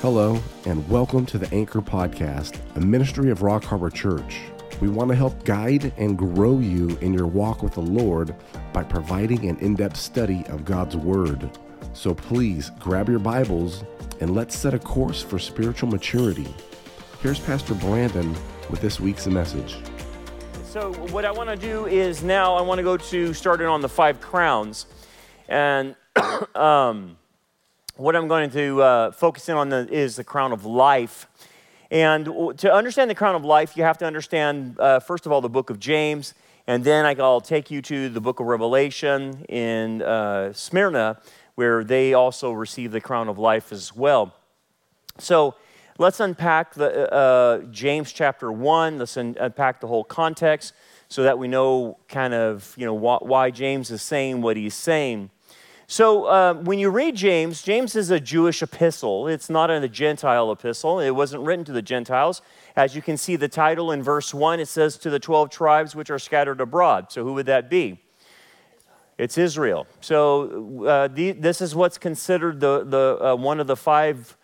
Hello, and welcome to the Anchor Podcast, a ministry of Rock Harbor Church. We want to help guide and grow you in your walk with the Lord by providing an in depth study of God's Word. So please grab your Bibles and let's set a course for spiritual maturity. Here's Pastor Brandon with this week's message. So, what I want to do is now I want to go to starting on the five crowns. And um, what I'm going to uh, focus in on the, is the crown of life. And to understand the crown of life, you have to understand, uh, first of all, the book of James, and then I'll take you to the book of Revelation in uh, Smyrna, where they also receive the crown of life as well. So let's unpack the, uh, James chapter 1. Let's un- unpack the whole context so that we know kind of you know wh- why James is saying what he's saying. So, uh, when you read James, James is a Jewish epistle. It's not a Gentile epistle. It wasn't written to the Gentiles. As you can see, the title in verse 1, it says, To the 12 tribes which are scattered abroad. So, who would that be? It's Israel. So, uh, the, this is what's considered the, the, uh, one of the five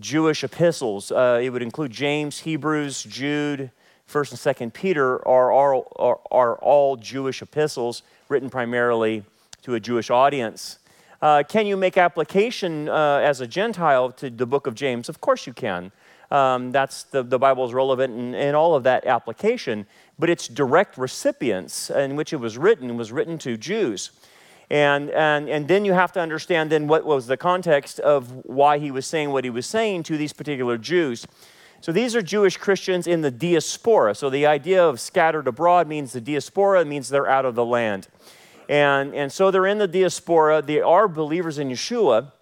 Jewish epistles. Uh, it would include James, Hebrews, Jude, 1st and 2nd Peter, are, are, are, are all Jewish epistles written primarily to a Jewish audience. Uh, can you make application uh, as a Gentile to the book of James? Of course you can. Um, that's the, the Bible is relevant in, in all of that application, but its direct recipients in which it was written was written to Jews. And, and, and then you have to understand then what was the context of why he was saying what he was saying to these particular Jews. So these are Jewish Christians in the diaspora. So the idea of scattered abroad means the diaspora means they're out of the land. And, and so they're in the diaspora. They are believers in Yeshua,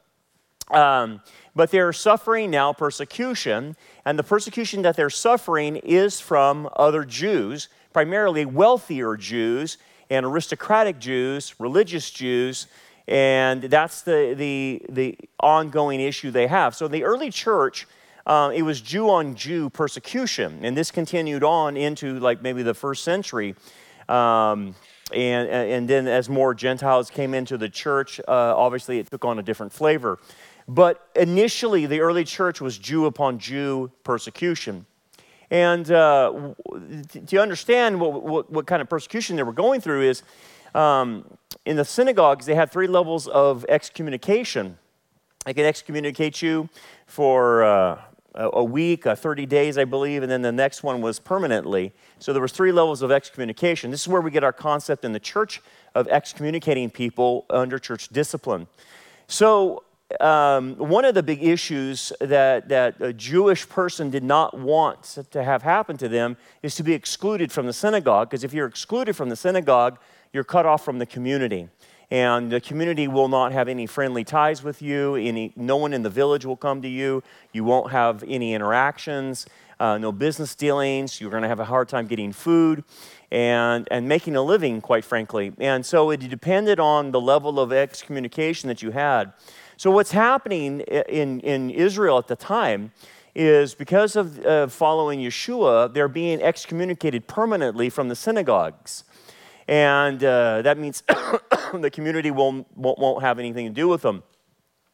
um, but they're suffering now persecution. And the persecution that they're suffering is from other Jews, primarily wealthier Jews and aristocratic Jews, religious Jews. And that's the, the, the ongoing issue they have. So the early church, um, it was Jew on Jew persecution. And this continued on into like maybe the first century. Um, and, and then as more Gentiles came into the church, uh, obviously it took on a different flavor. But initially, the early church was Jew upon Jew persecution. And uh, to understand what, what, what, kind of persecution they were going through is um, in the synagogues, they had three levels of excommunication. They could excommunicate you for uh, a week, uh, 30 days, I believe, and then the next one was permanently. So there was three levels of excommunication. This is where we get our concept in the church of excommunicating people under church discipline. So um, one of the big issues that, that a Jewish person did not want to have happen to them is to be excluded from the synagogue, because if you're excluded from the synagogue, you're cut off from the community and the community will not have any friendly ties with you. Any, no one in the village will come to you. You won't have any interactions, uh, no business dealings. You're going to have a hard time getting food and, and making a living, quite frankly. And so it depended on the level of excommunication that you had. So, what's happening in, in Israel at the time is because of uh, following Yeshua, they're being excommunicated permanently from the synagogues. And uh, that means the community won't, won't, have anything to do with them.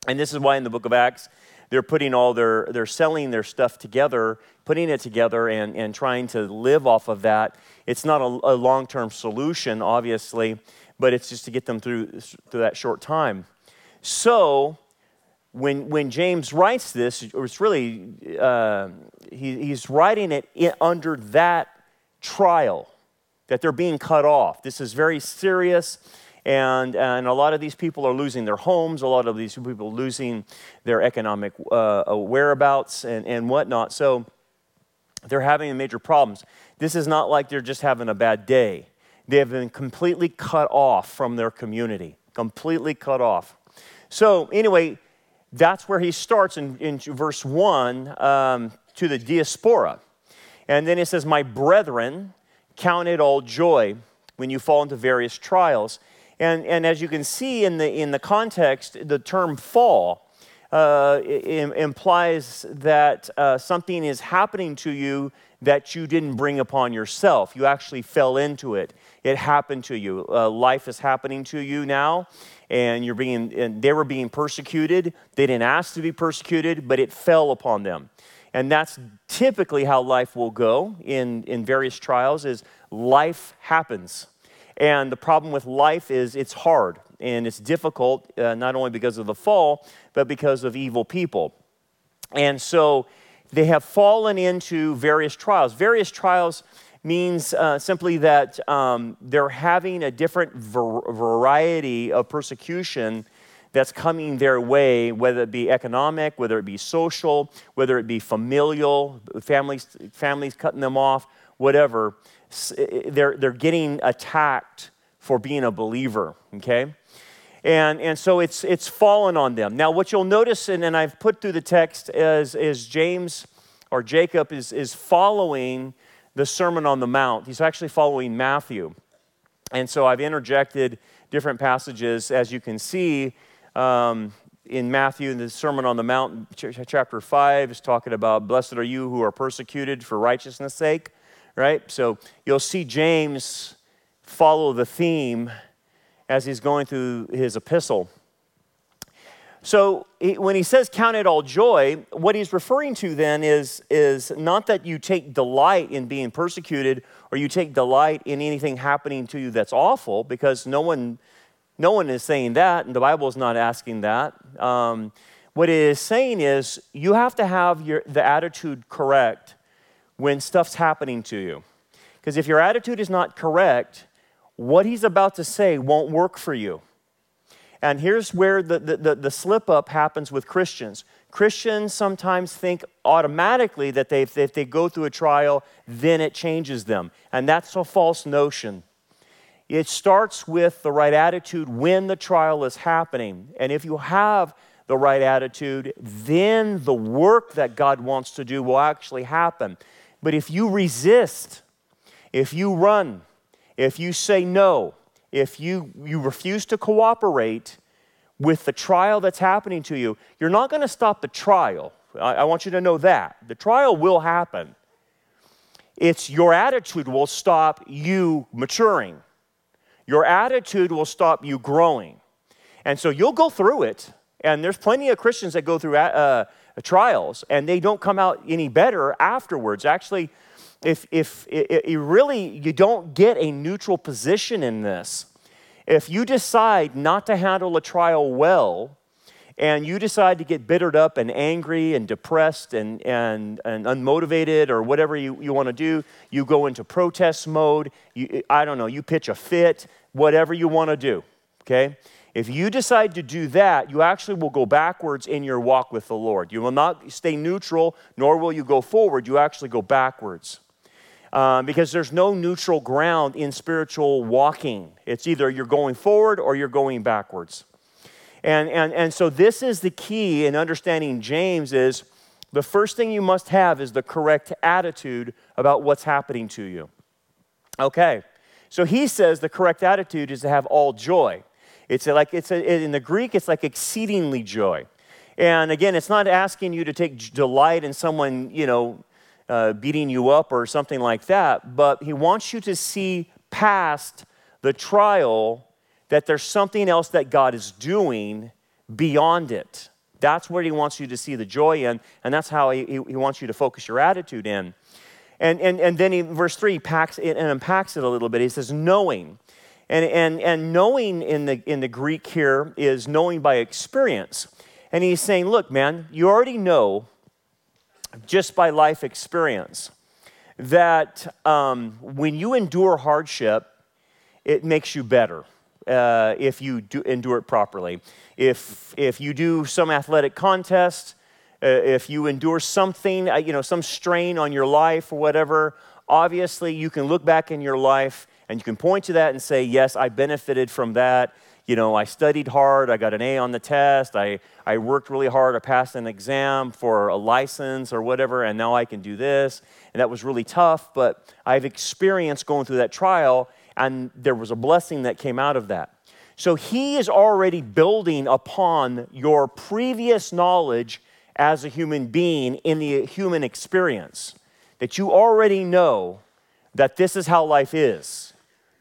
And this is why in the book of Acts, they're putting all their, they're selling their stuff together, putting it together, and, and trying to live off of that. It's not a, a long term solution, obviously, but it's just to get them through, through that short time. So, when, when James writes this, it's really, uh, he, he's writing it under that trial that they're being cut off. This is very serious. And, and a lot of these people are losing their homes. A lot of these people losing their economic uh, whereabouts and, and whatnot. So they're having major problems. This is not like they're just having a bad day. They have been completely cut off from their community, completely cut off. So, anyway, that's where he starts in, in verse 1 um, to the diaspora. And then it says, My brethren, count it all joy when you fall into various trials. And, and as you can see in the, in the context, the term fall uh, implies that uh, something is happening to you that you didn't bring upon yourself. You actually fell into it. It happened to you. Uh, life is happening to you now, and you're being and they were being persecuted. They didn't ask to be persecuted, but it fell upon them. And that's typically how life will go in, in various trials is life happens. And the problem with life is it's hard and it's difficult, uh, not only because of the fall, but because of evil people. And so they have fallen into various trials. Various trials means uh, simply that um, they're having a different ver- variety of persecution that's coming their way, whether it be economic, whether it be social, whether it be familial, families, families cutting them off, whatever. They're, they're getting attacked for being a believer, okay? And, and so it's, it's fallen on them. Now, what you'll notice, and, and I've put through the text, is, is James or Jacob is, is following the Sermon on the Mount. He's actually following Matthew. And so I've interjected different passages, as you can see. Um, in Matthew, in the Sermon on the Mount, chapter 5, is talking about, Blessed are you who are persecuted for righteousness' sake, right? So you'll see James follow the theme as he's going through his epistle. So he, when he says count it all joy, what he's referring to then is, is not that you take delight in being persecuted or you take delight in anything happening to you that's awful, because no one, no one is saying that, and the Bible is not asking that. Um, what it is saying is you have to have your, the attitude correct when stuff's happening to you. Because if your attitude is not correct, what he's about to say won't work for you. And here's where the, the, the, the slip up happens with Christians. Christians sometimes think automatically that they, if they go through a trial, then it changes them. And that's a false notion. It starts with the right attitude when the trial is happening. And if you have the right attitude, then the work that God wants to do will actually happen. But if you resist, if you run, if you say no, if you, you refuse to cooperate with the trial that's happening to you, you're not going to stop the trial. I, I want you to know that. The trial will happen. It's your attitude will stop you maturing. Your attitude will stop you growing. And so you'll go through it. And there's plenty of Christians that go through uh, trials and they don't come out any better afterwards. Actually, if, if, if, you really you don't get a neutral position in this, if you decide not to handle a trial well, and you decide to get bittered up and angry and depressed and, and, and unmotivated or whatever you, you want to do, you go into protest mode, you, I don't know, you pitch a fit, whatever you want to do, okay? If you decide to do that, you actually will go backwards in your walk with the Lord. You will not stay neutral, nor will you go forward. You actually go backwards um, because there's no neutral ground in spiritual walking. It's either you're going forward or you're going backwards. And, and, and so this is the key in understanding James is the first thing you must have is the correct attitude about what's happening to you. Okay, so he says the correct attitude is to have all joy. It's like it's a, in the Greek, it's like exceedingly joy. And again, it's not asking you to take delight in someone, you know, uh, beating you up or something like that, but he wants you to see past the trial that there's something else that God is doing beyond it. That's where he wants you to see the joy in, and that's how he, he wants you to focus your attitude in. And, and, and then in verse 3 packs it and unpacks it a little bit. He says, knowing. And, and, and knowing in the, in the Greek here is knowing by experience. And he's saying, look, man, you already know just by life experience that um, when you endure hardship, it makes you better uh, if you do endure it properly. If, if you do some athletic contest, uh, if you endure something, uh, you know, some strain on your life or whatever, obviously you can look back in your life and you can point to that and say, Yes, I benefited from that you know, I studied hard, I got an A on the test, I, I worked really hard, I passed an exam for a license or whatever, and now I can do this. And that was really tough, but I've experienced going through that trial, and there was a blessing that came out of that. So he is already building upon your previous knowledge as a human being in the human experience. that you already know that this is how life is.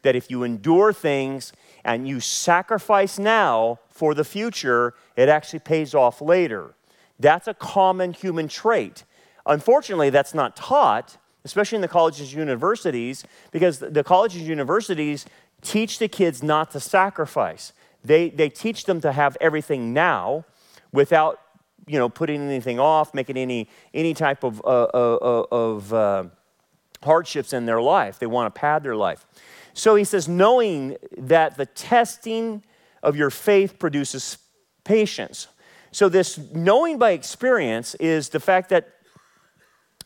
That if you endure things and you sacrifice now for the future, it actually pays off later. That's a common human trait. Unfortunately, that's not taught, especially in the colleges and universities, because the colleges and universities teach the kids not to sacrifice. They, they teach them to have everything now without you know, putting anything off, making any, any type of, uh, uh, uh, of uh, hardships in their life. They want to pad their life. So he says, knowing that the testing of your faith produces patience. So, this knowing by experience is the fact that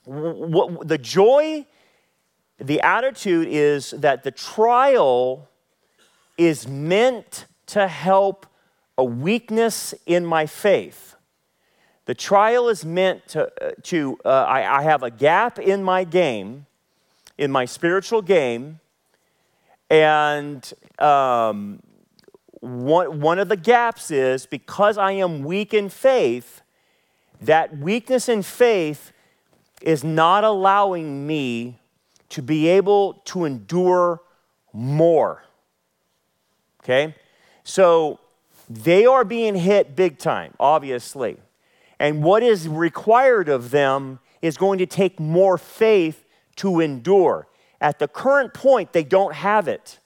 what, the joy, the attitude is that the trial is meant to help a weakness in my faith. The trial is meant to, uh, to uh, I, I have a gap in my game, in my spiritual game, and um, one, one of the gaps is because I am weak in faith, that weakness in faith is not allowing me to be able to endure more. Okay? So they are being hit big time, obviously. And what is required of them is going to take more faith to endure. At the current point, they don't have it.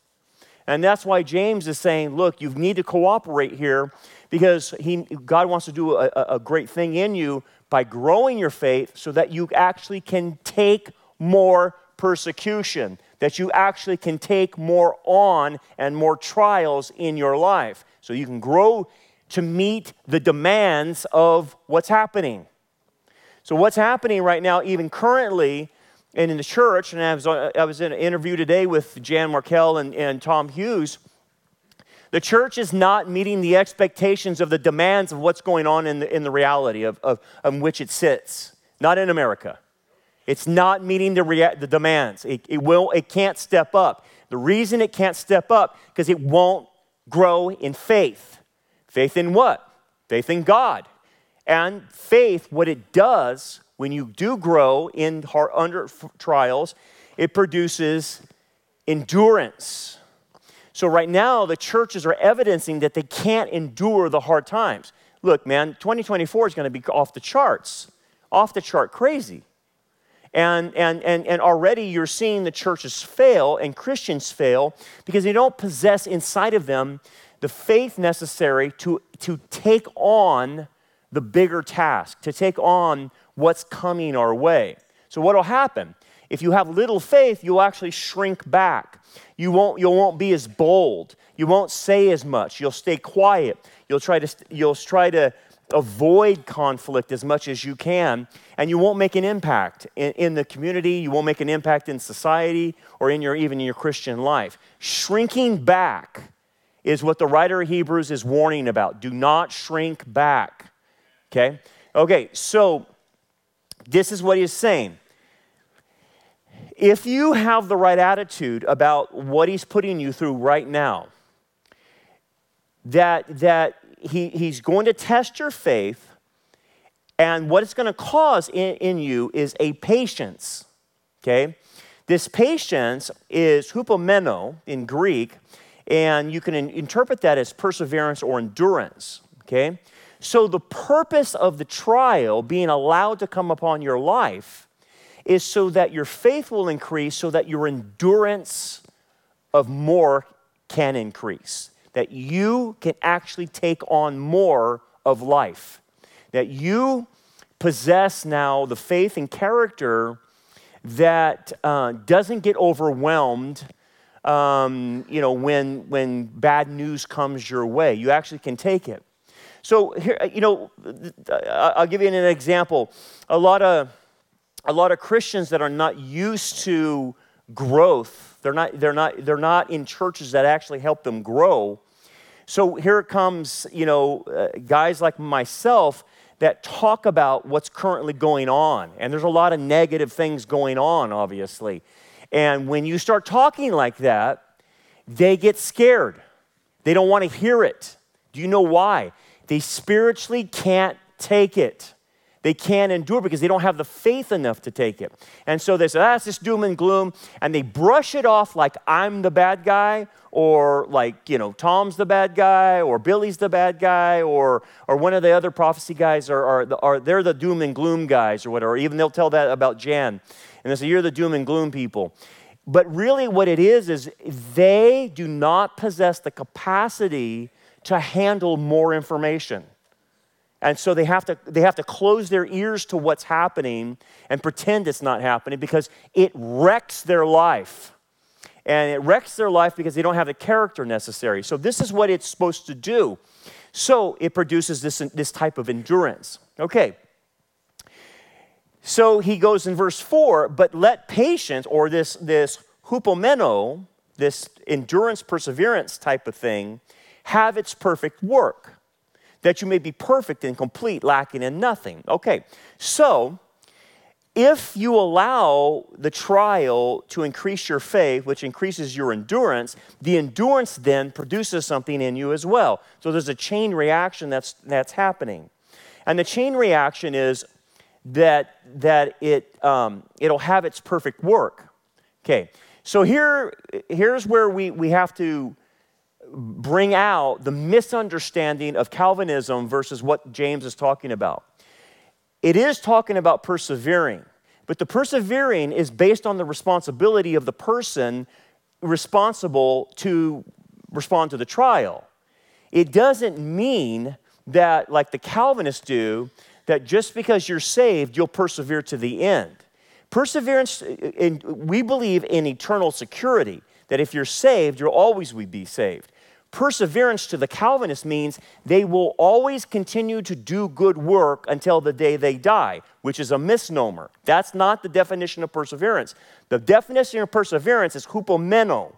And that's why James is saying, look, you need to cooperate here because he, God wants to do a, a great thing in you by growing your faith so that you actually can take more persecution, that you actually can take more on and more trials in your life. So you can grow to meet the demands of what's happening. So, what's happening right now, even currently, and in the church, and I was, I was in an interview today with Jan Markell and, and Tom Hughes. The church is not meeting the expectations of the demands of what's going on in the, in the reality of, of, of which it sits, not in America. It's not meeting the, rea- the demands. It, it, will, it can't step up. The reason it can't step up, because it won't grow in faith. Faith in what? Faith in God. And faith, what it does when you do grow in under trials, it produces endurance. So, right now, the churches are evidencing that they can't endure the hard times. Look, man, 2024 is going to be off the charts, off the chart crazy. And, and, and, and already you're seeing the churches fail and Christians fail because they don't possess inside of them the faith necessary to, to take on the bigger task, to take on what's coming our way. So, what will happen? If you have little faith, you'll actually shrink back. You won't, you won't be as bold. You won't say as much. You'll stay quiet. You'll try to, you'll try to avoid conflict as much as you can, and you won't make an impact in, in, the community. You won't make an impact in society or in your, even in your Christian life. Shrinking back is what the writer of Hebrews is warning about. Do not shrink back. Okay? Okay, so this is what he's saying. If you have the right attitude about what he's putting you through right now, that, that he, he's going to test your faith, and what it's going to cause in, in you is a patience. Okay? This patience is hupomeno in Greek, and you can in, interpret that as perseverance or endurance. Okay? So, the purpose of the trial being allowed to come upon your life is so that your faith will increase, so that your endurance of more can increase, that you can actually take on more of life, that you possess now the faith and character that uh, doesn't get overwhelmed. Um, you know, when when bad news comes your way, you actually can take it. So here, you know, I'll give you an example. A lot of a lot of Christians that are not used to growth, they're not, they're not, they're not in churches that actually help them grow. So here it comes, you know, uh, guys like myself that talk about what's currently going on. And there's a lot of negative things going on, obviously. And when you start talking like that, they get scared. They don't want to hear it. Do you know why? They spiritually can't take it. They can't endure because they don't have the faith enough to take it. And so they say, ah, it's just doom and gloom. And they brush it off like I'm the bad guy, or like, you know, Tom's the bad guy, or Billy's the bad guy, or, or one of the other prophecy guys are, are, are they're the doom and gloom guys, or whatever. Even they'll tell that about Jan. And they say, you're the doom and gloom people. But really, what it is, is they do not possess the capacity to handle more information. And so they have, to, they have to close their ears to what's happening and pretend it's not happening because it wrecks their life. And it wrecks their life because they don't have the character necessary. So, this is what it's supposed to do. So, it produces this, this type of endurance. Okay. So, he goes in verse 4 but let patience, or this, this hupomeno, this endurance, perseverance type of thing, have its perfect work that you may be perfect and complete, lacking in nothing. Okay, so if you allow the trial to increase your faith, which increases your endurance, the endurance then produces something in you as well. So there's a chain reaction that's, that's happening. And the chain reaction is that, that it, um, it'll have its perfect work. Okay, so here, here's where we, we have to bring out the misunderstanding of Calvinism versus what James is talking about. It is talking about persevering, but the persevering is based on the responsibility of the person responsible to respond to the trial. It doesn't mean that, like the Calvinists do, that just because you're saved, you'll persevere to the end. Perseverance, in, we believe in eternal security, that if you're saved, you'll always be saved. Perseverance to the Calvinist means they will always continue to do good work until the day they die, which is a misnomer. That's not the definition of perseverance. The definition of perseverance is hupomeno,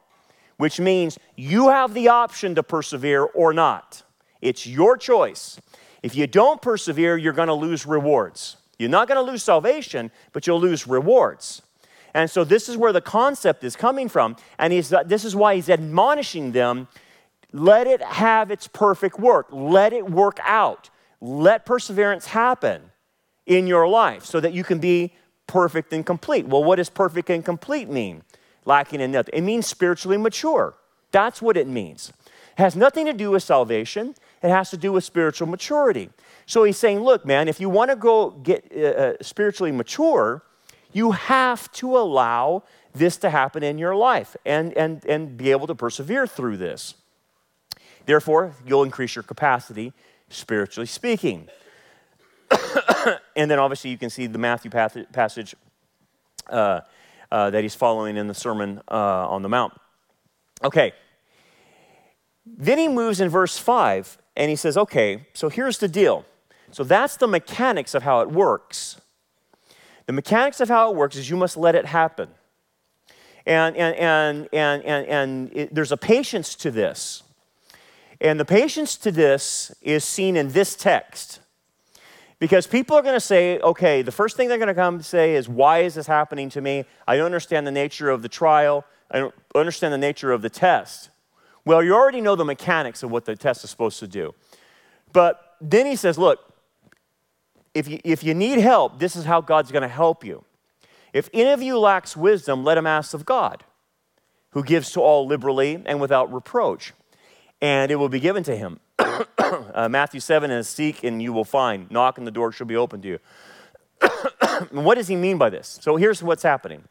which means you have the option to persevere or not. It's your choice. If you don't persevere, you're going to lose rewards. You're not going to lose salvation, but you'll lose rewards. And so this is where the concept is coming from. And he's, this is why he's admonishing them let it have its perfect work. Let it work out. Let perseverance happen in your life so that you can be perfect and complete. Well, what does perfect and complete mean? Lacking in nothing. It means spiritually mature. That's what it means. It has nothing to do with salvation, it has to do with spiritual maturity. So he's saying, look, man, if you want to go get uh, uh spiritually mature, you have to allow this to happen in your life and, and, and be able to persevere through this. Therefore, you'll increase your capacity, spiritually speaking. and then obviously you can see the Matthew passage uh, uh, that he's following in the Sermon uh, on the Mount. Okay. Then he moves in verse 5 and he says, okay, so here's the deal. So that's the mechanics of how it works. The mechanics of how it works is you must let it happen. And, and, and, and, and, and it, there's a patience to this. And the patience to this is seen in this text. Because people are going to say, okay, the first thing they're going to come say is, why is this happening to me? I don't understand the nature of the trial. I don't understand the nature of the test. Well, you already know the mechanics of what the test is supposed to do. But then he says, look, if you, if you need help, this is how God's going to help you. If any of you lacks wisdom, let him ask of God, who gives to all liberally and without reproach and it will be given to him. uh, Matthew 7 is seek and you will find, knock and the door shall be opened to you. what does he mean by this? So here's what's happening.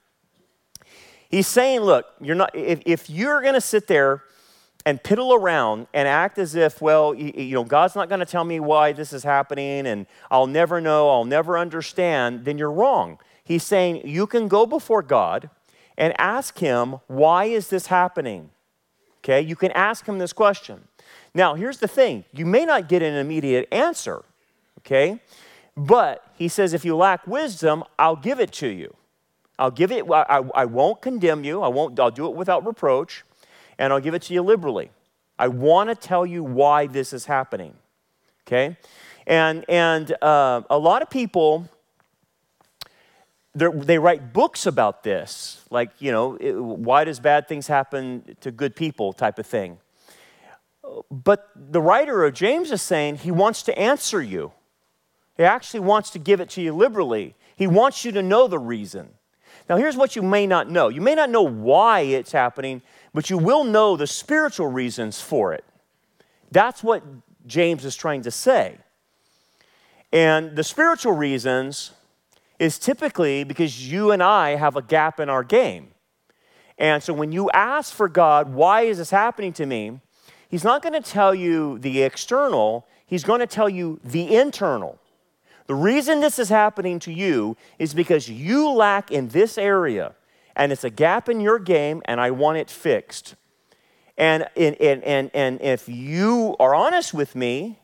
He's saying, look, you're not, if, if you're going to sit there and piddle around and act as if, well, you, you know, God's not going to tell me why this is happening and I'll never know, I'll never understand, then you're wrong. He's saying you can go before God and ask him, why is this happening? Okay, you can ask him this question. Now, here's the thing you may not get an immediate answer, okay? But he says, if you lack wisdom, I'll give it to you. I'll give it, I, I won't condemn you, I won't, I'll do it without reproach, and I'll give it to you liberally. I want to tell you why this is happening, okay? And, and uh, a lot of people they write books about this, like, you know, it, why does bad things happen to good people type of thing. But the writer of James is saying he wants to answer you. He actually wants to give it to you liberally. He wants you to know the reason. Now, here's what you may not know you may not know why it's happening, but you will know the spiritual reasons for it. That's what James is trying to say. And the spiritual reasons is typically because you and I have a gap in our game. And so when you ask for God, why is this happening to me? He's not going to tell you the external, he's going to tell you the internal. The reason this is happening to you is because you lack in this area, and it's a gap in your game, and I want it fixed. And, and, and, and if you are honest with me,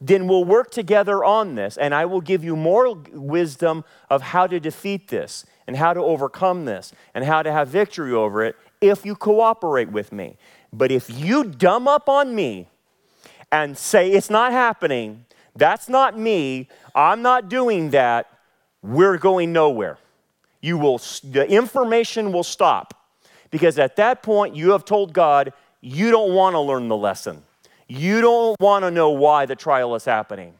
then we'll work together on this, and I will give you more wisdom of how to defeat this, and how to overcome this, and how to have victory over it if you cooperate with me. But if you dumb up on me and say it's not happening, that's not me, I'm not doing that, we're going nowhere. You will, the information will stop. Because at that point, you have told God, you don't want to learn the lesson. You don't want to know why the trial is happening.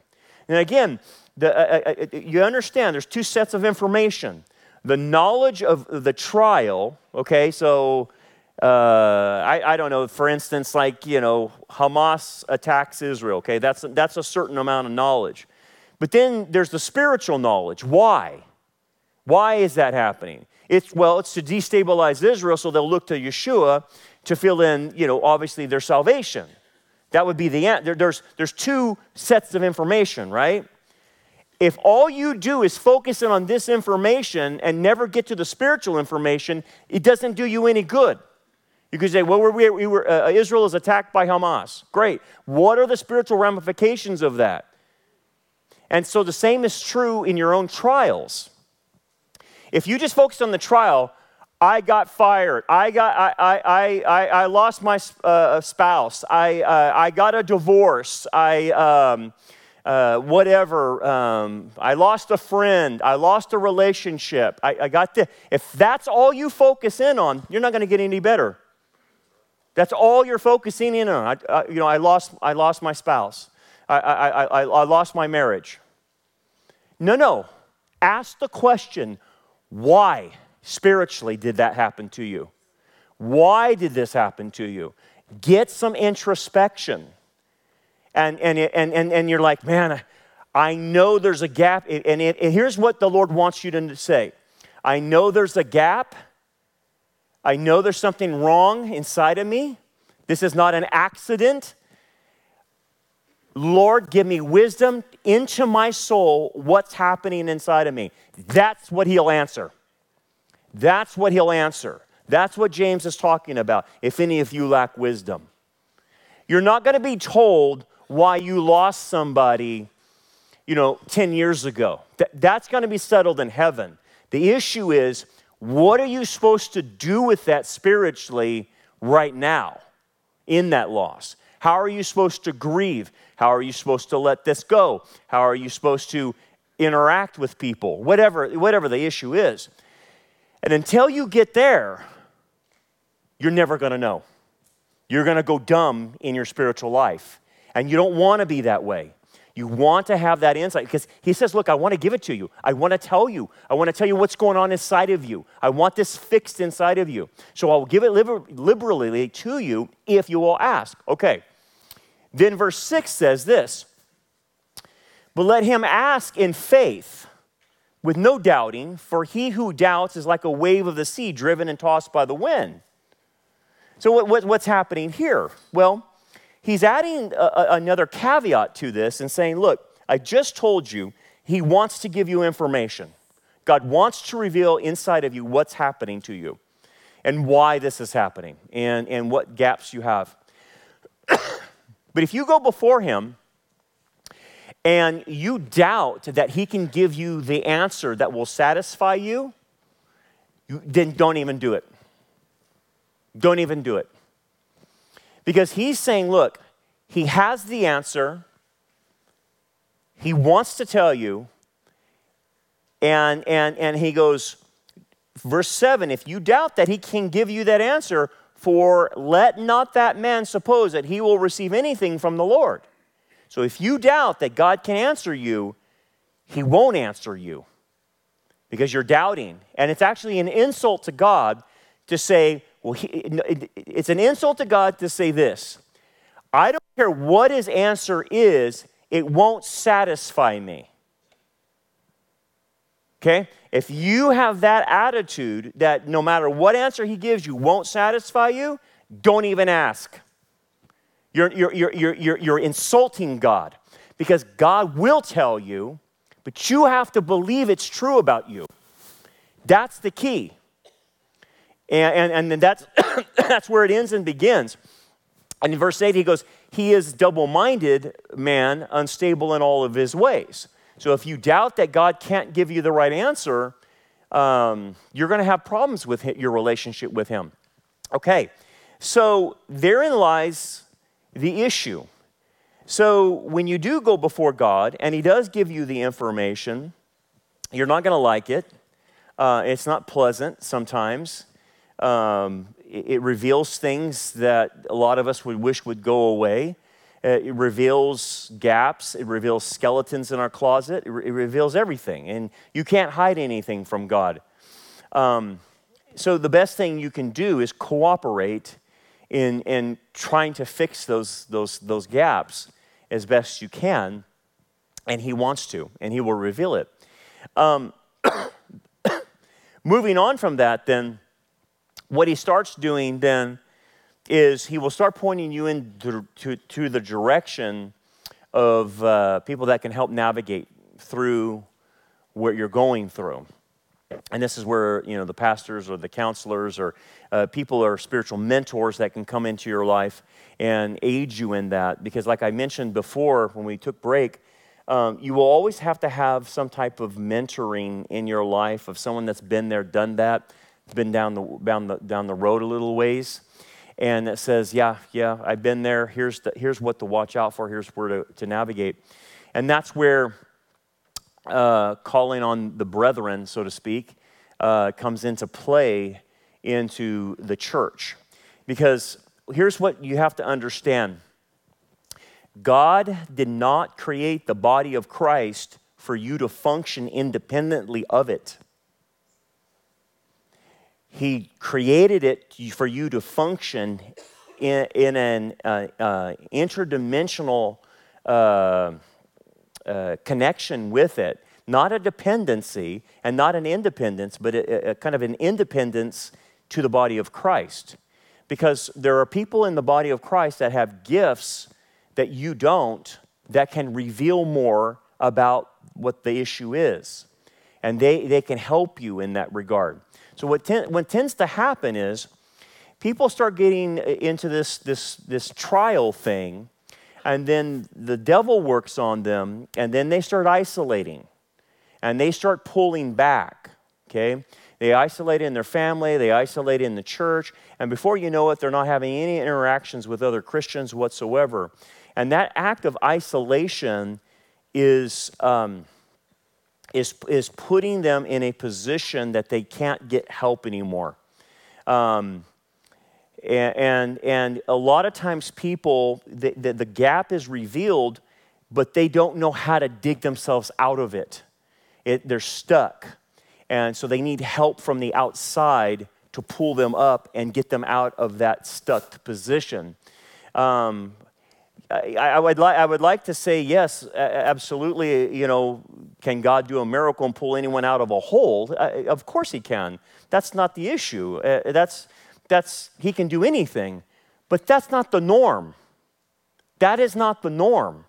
And again, the, uh, uh, uh, you understand there's two sets of information the knowledge of the trial, okay, so uh, I, I, don't know, for instance, like, you know, Hamas attacks Israel, okay, that's, that's a certain amount of knowledge. But then there's the spiritual knowledge. Why? Why is that happening? It's, well, it's to destabilize Israel so they'll look to Yeshua to fill in, you know, obviously their salvation. That would be the end. There, there's, there's two sets of information, right? If all you do is focus in on this information and never get to the spiritual information, it doesn't do you any good. You could say, well, we, we were, uh, Israel is attacked by Hamas. Great. What are the spiritual ramifications of that? And so the same is true in your own trials. If you just focus on the trial, I got fired. I, got, I, I, I, I lost my uh, spouse. I, uh, I got a divorce. I, um, uh, whatever. Um, I lost a friend. I lost a relationship. I, I got the. If that's all you focus in on, you're not going to get any better. That's all you're focusing in on. I, you know, I lost, I lost my spouse. I, I, I, I lost my marriage. No, no. Ask the question why spiritually did that happen to you? Why did this happen to you? Get some introspection. And, and, and, and, and you're like, man, I know there's a gap. And, it, and here's what the Lord wants you to say I know there's a gap. I know there's something wrong inside of me. This is not an accident. Lord, give me wisdom into my soul, what's happening inside of me. That's what he'll answer. That's what he'll answer. That's what James is talking about. If any of you lack wisdom, you're not going to be told why you lost somebody, you know, 10 years ago. that's going to be settled in heaven. The issue is, what are you supposed to do with that spiritually right now in that loss? How are you supposed to grieve? How are you supposed to let this go? How are you supposed to interact with people? Whatever, whatever the issue is. And until you get there, you're never going to know. You're going to go dumb in your spiritual life. And you don't want to be that way. You want to have that insight because he says, Look, I want to give it to you. I want to tell you. I want to tell you what's going on inside of you. I want this fixed inside of you. So I'll give it liber- liberally to you if you will ask. Okay. Then verse 6 says this But let him ask in faith with no doubting, for he who doubts is like a wave of the sea driven and tossed by the wind. So, what, what, what's happening here? Well, he's adding a, another caveat to this and saying, Look, I just told you he wants to give you information. God wants to reveal inside of you what's happening to you and why this is happening and, and what gaps you have. but if you go before him and you doubt that he can give you the answer that will satisfy you, you then don't even do it. Don't even do it. Because he's saying, look, he has the answer. He wants to tell you. And, and, and he goes, verse 7 if you doubt that he can give you that answer, for let not that man suppose that he will receive anything from the Lord. So if you doubt that God can answer you, he won't answer you because you're doubting. And it's actually an insult to God to say, well, he, it's an insult to God to say this I don't care what his answer is, it won't satisfy me. Okay? If you have that attitude that no matter what answer he gives you won't satisfy you, don't even ask. You're, you're, you're, you're, you're insulting God because God will tell you, but you have to believe it's true about you. That's the key. And, and, and that's, that's where it ends and begins. And in verse 8, he goes, He is double minded man, unstable in all of his ways. So if you doubt that God can't give you the right answer, um, you're going to have problems with your relationship with Him. Okay, so therein lies the issue. So when you do go before God and He does give you the information, you're not going to like it. Uh, it's not pleasant sometimes. Um, it, it reveals things that a lot of us would wish would go away. Uh, it reveals gaps. It reveals skeletons in our closet. It, re- it, reveals everything. And you can't hide anything from God. Um, so the best thing you can do is cooperate in, in trying to fix those, those, those gaps as best you can. And He wants to, and He will reveal it. Um, moving on from that, then, what He starts doing then is he will start pointing you into to, to the direction of uh, people that can help navigate through what you're going through. And this is where you know the pastors or the counselors or uh, people or spiritual mentors that can come into your life and aid you in that. Because, like I mentioned before when we took break, um, you will always have to have some type of mentoring in your life of someone that's been there, done that, been down the down the down the road a little ways and it says, Yeah, yeah, I've been there. Here's, the, here's what to watch out for, here's where to, to navigate. And that's where uh, calling on the brethren, so to speak, uh, comes into play into the church. Because here's what you have to understand God did not create the body of Christ for you to function independently of it. He created it for you to function in, in an uh, uh, interdimensional uh, connection with it, not a dependency and not an independence, but a, a kind of an independence to the body of Christ. Because there are people in the body of Christ that have gifts that you don't that can reveal more about what the issue is. And they, they can help you in that regard. So what, ten, what tends to happen is people start getting into this, this, this trial thing, and then the devil works on them, and then they start isolating, and they start pulling back, okay? They isolate in their family, they isolate in the church, and before you know it, they're not having any interactions with other Christians whatsoever. And that act of isolation is... Um, is, is putting them in a position that they can't get help anymore. Um, and, and, and, a lot of times people, the, the, the gap is revealed, but they don't know how to dig themselves out of it. it. They're stuck. And so they need help from the outside to pull them up and get them out of that stuck position. Um, I, I, would li- I would like to say yes, absolutely. You know, can God do a miracle and pull anyone out of a hole? Of course He can. That's not the issue. Uh, that's, that's, He can do anything. But that's not the norm. That is not the norm.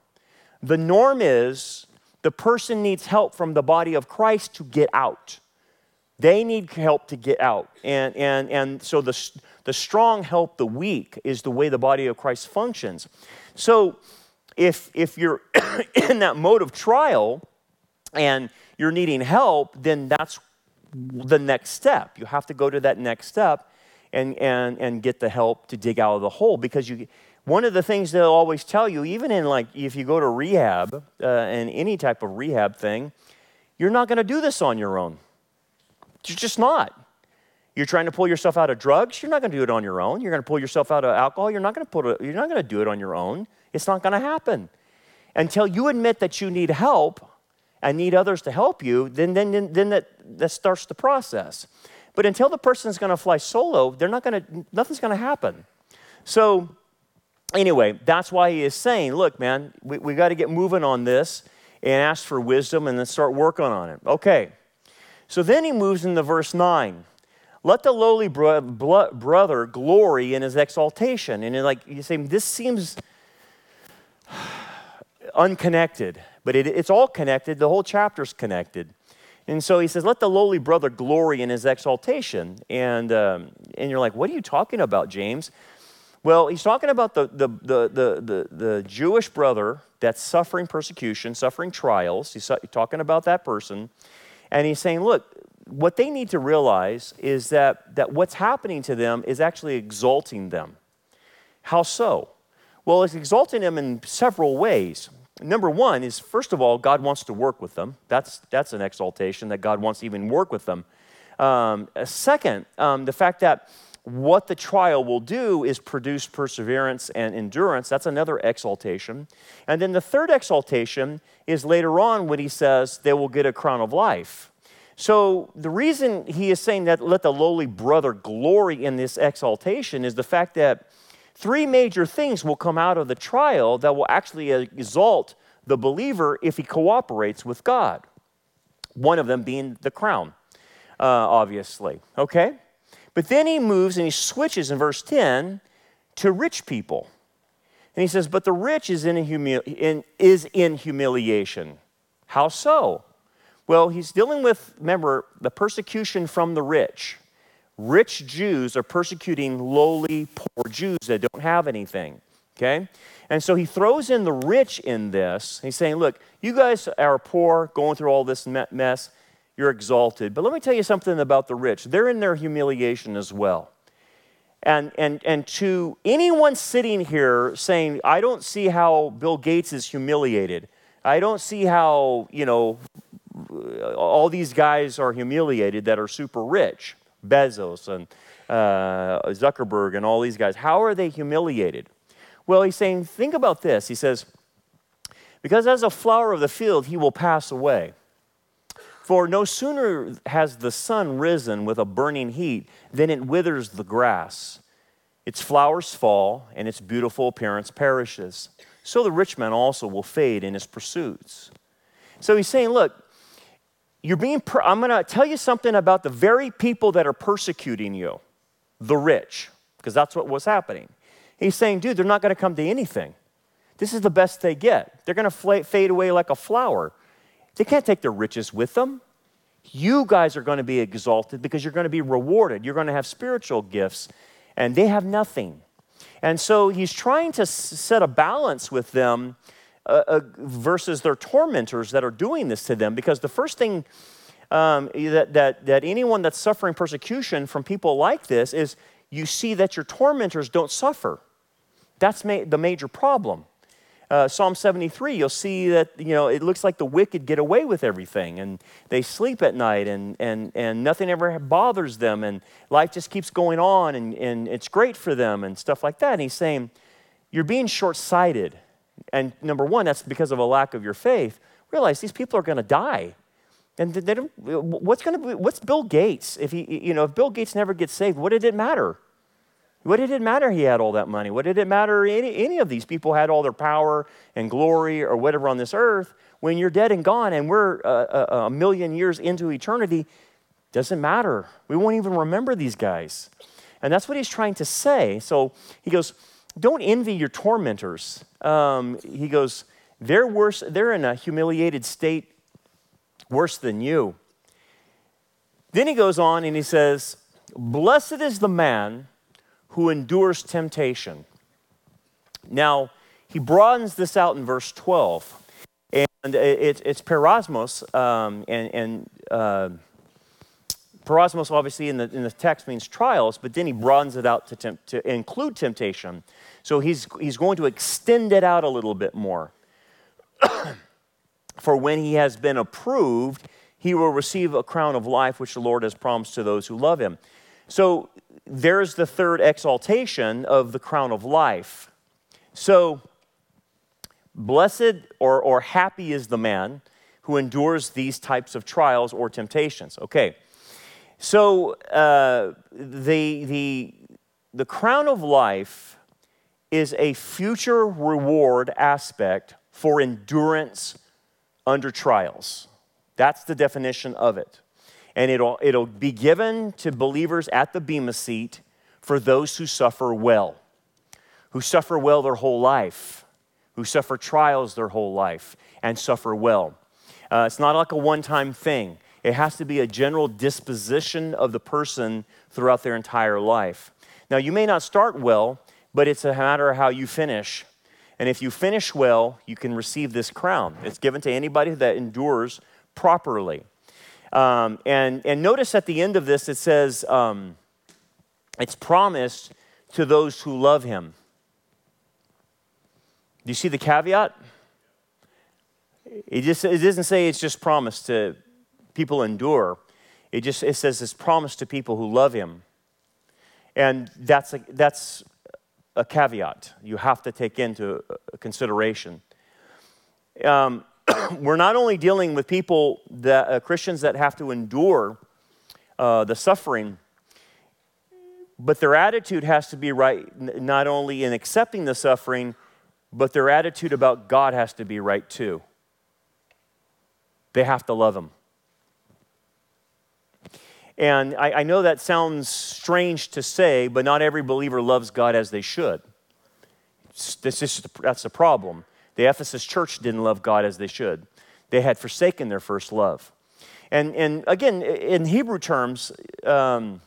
The norm is the person needs help from the body of Christ to get out. They need help to get out. And, and, and so the, the strong help the weak is the way the body of Christ functions. So if, if you're in that mode of trial, and you're needing help, then that's the next step. You have to go to that next step and, and, and get the help to dig out of the hole because you, one of the things they'll always tell you, even in like if you go to rehab uh, and any type of rehab thing, you're not going to do this on your own. You're just not. You're trying to pull yourself out of drugs, you're not going to do it on your own. You're going to pull yourself out of alcohol, you're not going to put you're not going to do it on your own. It's not going to happen. Until you admit that you need help, and need others to help you, then, then, then, then that, that starts the process. But until the person's going to fly solo, they're not going to, nothing's going to happen. So, anyway, that's why he is saying, look, man, we, we got to get moving on this and ask for wisdom and then start working on it. Okay. So then he moves into verse 9. Let the lowly bro- bro- brother glory in his exaltation. And like you say, this seems unconnected, but it, it's all connected. The whole chapter's connected. And so he says, Let the lowly brother glory in his exaltation. And, um, and you're like, What are you talking about, James? Well, he's talking about the, the, the, the, the, the Jewish brother that's suffering persecution, suffering trials. He's talking about that person. And he's saying, Look, what they need to realize is that, that what's happening to them is actually exalting them. How so? Well, it's exalting them in several ways. Number one is, first of all, God wants to work with them. That's, that's an exaltation that God wants to even work with them. Um, second, um, the fact that what the trial will do is produce perseverance and endurance. That's another exaltation. And then the third exaltation is later on when he says they will get a crown of life. So the reason he is saying that let the lowly brother glory in this exaltation is the fact that three major things will come out of the trial that will actually exalt the believer if he cooperates with God. One of them being the crown, uh, obviously. Okay? But then he moves and he switches in verse 10 to rich people. And he says, But the rich is in, in, is in humiliation. How so? Well, he's dealing with, remember, the persecution from the rich rich Jews are persecuting lowly, poor Jews that don't have anything. Okay? And so he throws in the rich in this. He's saying, look, you guys are poor, going through all this mess. You're exalted. But let me tell you something about the rich. They're in their humiliation as well. And, and, and to anyone sitting here saying, I don't see how Bill Gates is humiliated. I don't see how, you know, all these guys are humiliated that are super rich. Bezos and uh, Zuckerberg and all these guys. How are they humiliated? Well, he's saying, think about this. He says, because as a flower of the field, he will pass away. For no sooner has the sun risen with a burning heat than it withers the grass. Its flowers fall, and its beautiful appearance perishes. So the rich man also will fade in his pursuits. So he's saying, look, you're being, per- I'm going to tell you something about the very people that are persecuting you, the rich, because that's what was happening. He's saying, dude, they're not going to come to anything. This is the best they get. They're going to fade away like a flower. They can't take their riches with them. You guys are going to be exalted because you're going to be rewarded. You're going to have spiritual gifts, and they have nothing. And so he's trying to set a balance with them uh, uh, versus their tormentors that are doing this to them. Because the first thing um, that, that, that anyone that's suffering persecution from people like this is you see that your tormentors don't suffer. That's ma- the major problem. Uh, Psalm 73, you'll see that you know it looks like the wicked get away with everything, and they sleep at night, and and and nothing ever bothers them, and life just keeps going on, and and it's great for them, and stuff like that. And he's saying, you're being short-sighted. And number one, that's because of a lack of your faith. Realize these people are going to die. And they don't, what's going to be, what's Bill Gates? If he, you know, if Bill Gates never gets saved, what did it matter? What did it matter he had all that money? What did it matter any, any of these people had all their power and glory or whatever on this earth? When you're dead and gone and we're a, a, a million years into eternity, doesn't matter. We won't even remember these guys. And that's what he's trying to say. So he goes, don't envy your tormentors. Um, he goes, they're worse, they're in a humiliated state worse than you. Then he goes on and he says, Blessed is the man who endures temptation. Now, he broadens this out in verse 12. And it, it's peirasmos, um, and, and uh, peirasmos obviously in the, in the text means trials, but then he broadens it out to, to include temptation. So he's, he's going to extend it out a little bit more. For when he has been approved, he will receive a crown of life which the Lord has promised to those who love him. So there's the third exaltation of the crown of life. So blessed or, or happy is the man who endures these types of trials or temptations. Okay, so uh, the, the, the crown of life is a future reward aspect for endurance under trials. That's the definition of it. And it'll, it'll be given to believers at the Bema seat for those who suffer well, who suffer well their whole life, who suffer trials their whole life and suffer well. Uh, it's not like a one time thing, it has to be a general disposition of the person throughout their entire life. Now, you may not start well, but it's a matter of how you finish. And if you finish well, you can receive this crown. It's given to anybody that endures properly. Um, and, and notice at the end of this, it says um, it's promised to those who love him. Do you see the caveat? It, just, it doesn't say it's just promised to people endure. It just it says it's promised to people who love him. And that's a, that's a caveat you have to take into consideration. Um, we're not only dealing with people that uh, Christians that have to endure uh, the suffering, but their attitude has to be right, not only in accepting the suffering, but their attitude about God has to be right too. They have to love Him. And I, I, know that sounds strange to say, but not every believer loves God as they should. This is, that's the problem. The Ephesus church didn't love God as they should. They had forsaken their first love. And, and again, in Hebrew terms, um,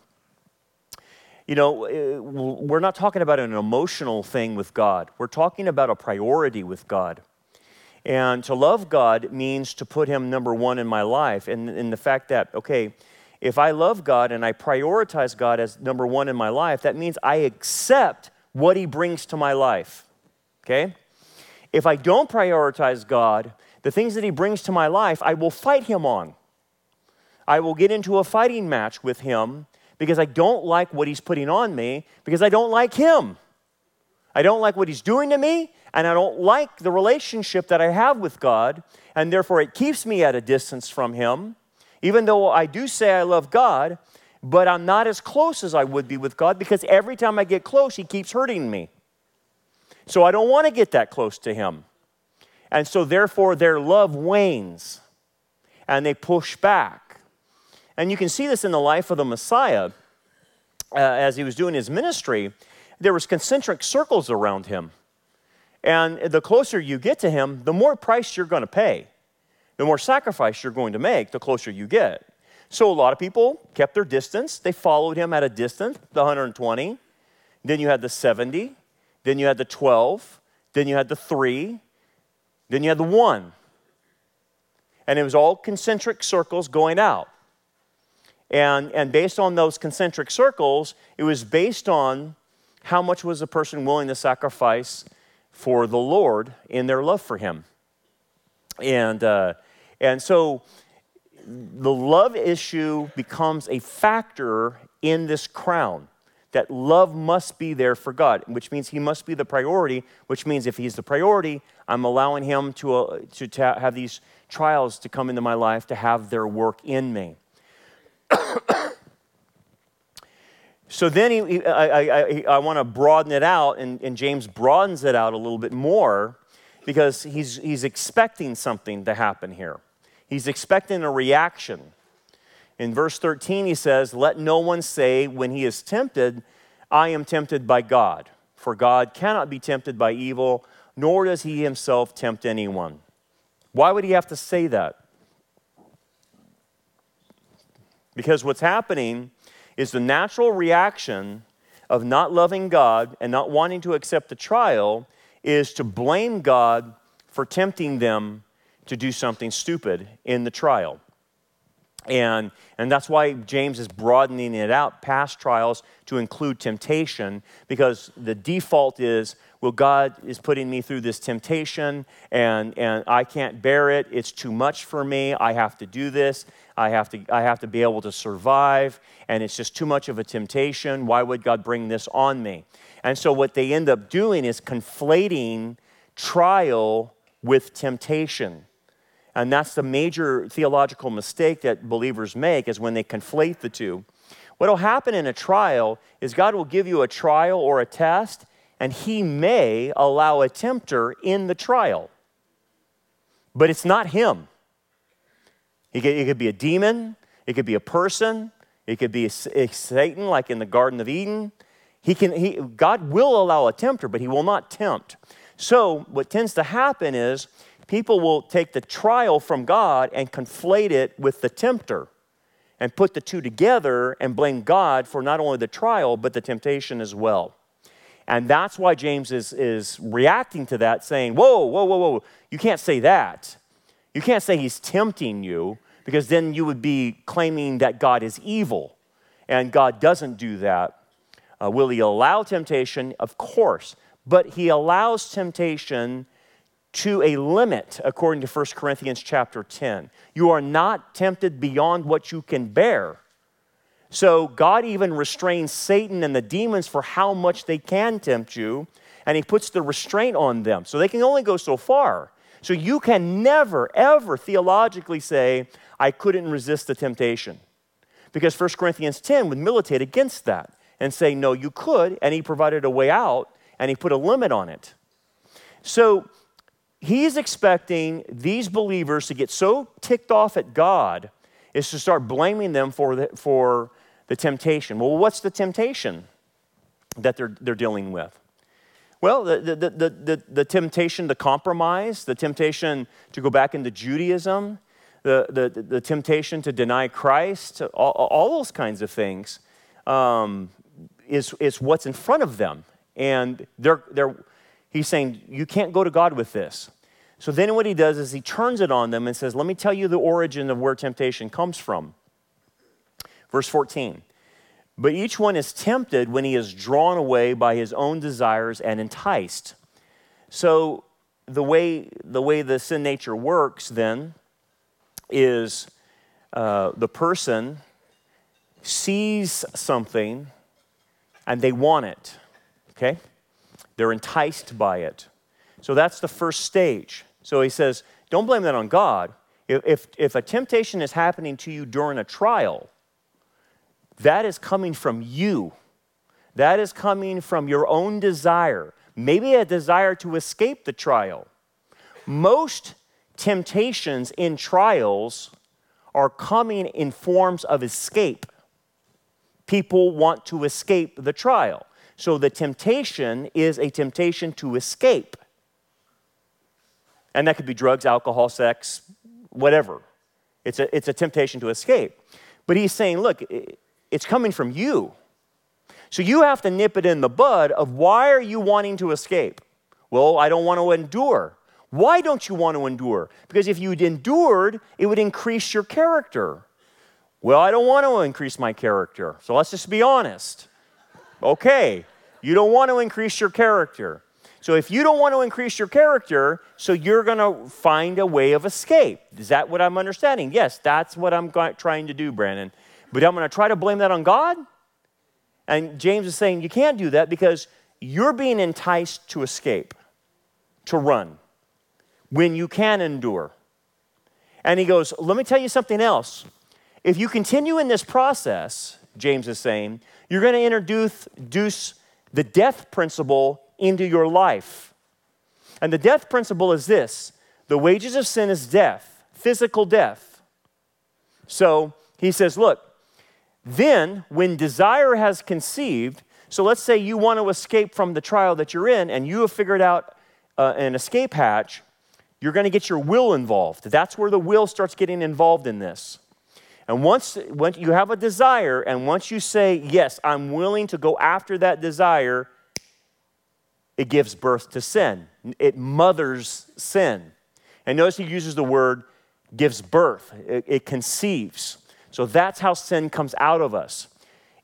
you know, we're not talking about an emotional thing with God. We're talking about a priority with God. And to love God means to put Him number one in my life. And, and the fact that, okay, if I love God and I prioritize God as number one in my life, that means I accept what He brings to my life. Okay? If I don't prioritize God, the things that He brings to my life, I will fight Him on. I will get into a fighting match with Him because I don't like what He's putting on me, because I don't like Him. I don't like what He's doing to me, and I don't like the relationship that I have with God, and therefore it keeps me at a distance from Him. Even though I do say I love God, but I'm not as close as I would be with God because every time I get close, He keeps hurting me. So I don't want to get that close to him. And so therefore their love wanes and they push back. And you can see this in the life of the Messiah uh, as he was doing his ministry. There was concentric circles around him. And the closer you get to him, the more price you're going to pay. The more sacrifice you're going to make, the closer you get. So a lot of people kept their distance. They followed him at a distance, the 120. Then you had the 70. Then you had the 12. Then you had the 3. Then you had the 1. And it was all concentric circles going out. And, and based on those concentric circles, it was based on how much was a person willing to sacrifice for the Lord in their love for Him. And, uh, and so the love issue becomes a factor in this crown that love must be there for God, which means He must be the priority, which means if He's the priority, I'm allowing Him to, uh, to, to have these trials to come into my life to have their work in me. so then he, he, I, I, I want to broaden it out, and, and James broadens it out a little bit more because he's, he's expecting something to happen here. He's expecting a reaction. In verse 13, he says, Let no one say when he is tempted, I am tempted by God. For God cannot be tempted by evil, nor does he himself tempt anyone. Why would he have to say that? Because what's happening is the natural reaction of not loving God and not wanting to accept the trial is to blame God for tempting them to do something stupid in the trial. And, and that's why James is broadening it out past trials to include temptation, because the default is, well, God is putting me through this temptation and, and I can't bear it. It's too much for me. I have to do this. I have, to, I have to be able to survive, and it's just too much of a temptation. Why would God bring this on me? And so, what they end up doing is conflating trial with temptation. And that's the major theological mistake that believers make is when they conflate the two. What will happen in a trial is God will give you a trial or a test, and He may allow a tempter in the trial. But it's not Him. It could, be a demon, it could be a person, it could be a, a eh, Satan, like in the Garden of Eden. He can, he, God will allow a tempter, but He will not tempt. So, what tends to happen is people will take the trial from God and conflate it with the tempter and put the two together and blame God for not only the trial, but the temptation as well. And that's why James is, is reacting to that, saying, Whoa, whoa, whoa, whoa, you can't say that. You can't say he's tempting you because then you would be claiming that God is evil. And God doesn't do that. Uh, will he allow temptation? Of course. But he allows temptation to a limit according to 1 Corinthians chapter 10. You are not tempted beyond what you can bear. So God even restrains Satan and the demons for how much they can tempt you, and he puts the restraint on them. So they can only go so far. So you can never, ever theologically say, I couldn't resist the temptation. Because 1 Corinthians 10 would militate against that and say, no, you could, and he provided a way out and he put a limit on it. So he's expecting these believers to get so ticked off at God is to start blaming them for the, for the temptation. Well, what's the temptation that they're, they're dealing with? Well, the, the, the, the, the temptation to compromise, the temptation to go back into Judaism, the, the, the temptation to deny Christ, all, all those kinds of things um, is, is what's in front of them. And they're, they're, he's saying, You can't go to God with this. So then what he does is he turns it on them and says, Let me tell you the origin of where temptation comes from. Verse 14. But each one is tempted when he is drawn away by his own desires and enticed. So the way the, way the sin nature works then is uh, the person sees something and they want it, okay? They're enticed by it. So that's the first stage. So he says, don't blame that on God. If, if, a temptation is happening to you during a trial, that is coming from you. That is coming from your own desire, maybe a desire to escape the trial. Most temptations in trials are coming in forms of escape. People want to escape the trial. So the temptation is a temptation to escape. And that could be drugs, alcohol, sex, whatever. It's a, it's a temptation to escape. But he's saying, look, it's coming from you. So you have to nip it in the bud of why are you wanting to escape? Well, I don't want to endure. Why don't you want to endure? Because if you'd endured, it would increase your character. Well, I don't want to increase my character. So let's just be honest. Okay, you don't want to increase your character. So if you don't want to increase your character, so you're going to find a way of escape. Is that what I'm understanding? Yes, that's what I'm trying to do, Brandon. But I'm going to try to blame that on God? And James is saying you can't do that because you're being enticed to escape, to run, when you can endure. And he goes, Let me tell you something else. If you continue in this process, James is saying, you're going to introduce, the death principle into your life. And the death principle is this the wages of sin is death, physical death. So he says, Look, then, when desire has conceived, so let's say you want to escape from the trial that you're in and you have figured out uh, an escape hatch, you're going to get your will involved. That's where the will starts getting involved in this. And once, you have a desire, and once you say, Yes, I'm willing to go after that desire, it gives birth to sin. It mothers sin. And notice he uses the word gives birth, it, it conceives. So that's how sin comes out of us.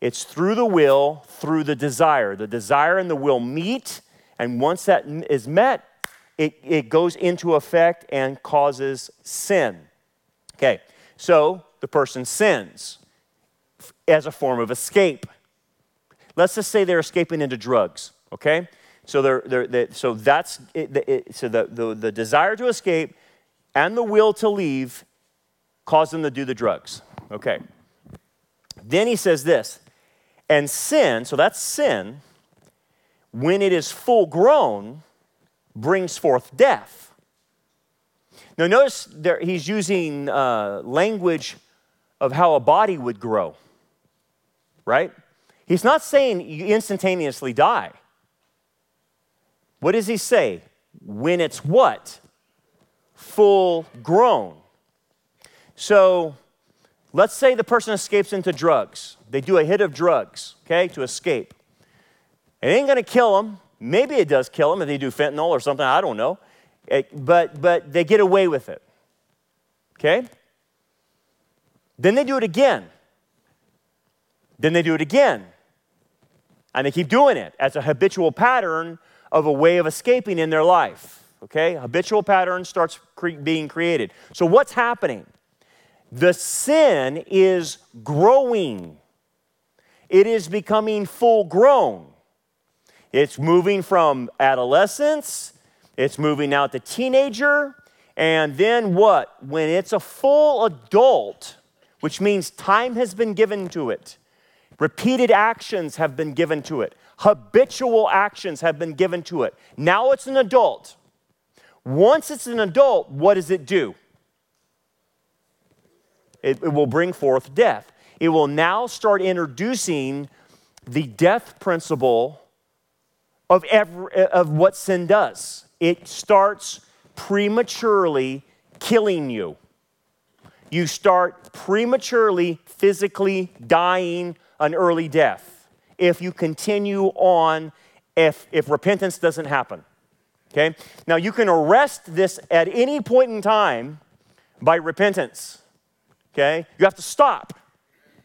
It's through the will, through the desire. The desire and the will meet, and once that is met, it, it goes into effect and causes sin. Okay, so the person sins as a form of escape. Let's just say they're escaping into drugs, okay? So, they're, they're, they so that's it, it, so the, the, the desire to escape and the will to leave cause them to do the drugs. Okay. Then he says this, and sin, so that's sin, when it is full grown, brings forth death. Now, notice there, he's using uh, language of how a body would grow, right? He's not saying you instantaneously die. What does he say? When it's what? Full grown. So let's say the person escapes into drugs. They do a hit of drugs, okay, to escape. It ain't gonna kill them. Maybe it does kill them if they do fentanyl or something, I don't know. It, but, but they get away with it, okay? Then they do it again. Then they do it again. And they keep doing it as a habitual pattern of a way of escaping in their life. Okay? Habitual pattern starts cre- being created. So, what's happening? The sin is growing, it is becoming full grown. It's moving from adolescence, it's moving out to teenager, and then what? When it's a full adult, which means time has been given to it, repeated actions have been given to it, habitual actions have been given to it. Now it's an adult. Once it's an adult, what does it do? It, it, will bring forth death. It will now start introducing the death principle of, every, of what sin does. It starts prematurely killing you. You start prematurely, physically dying an early death if you continue on if, if repentance doesn't happen. Okay? Now, you can arrest this at any point in time by repentance. Okay? You have to stop,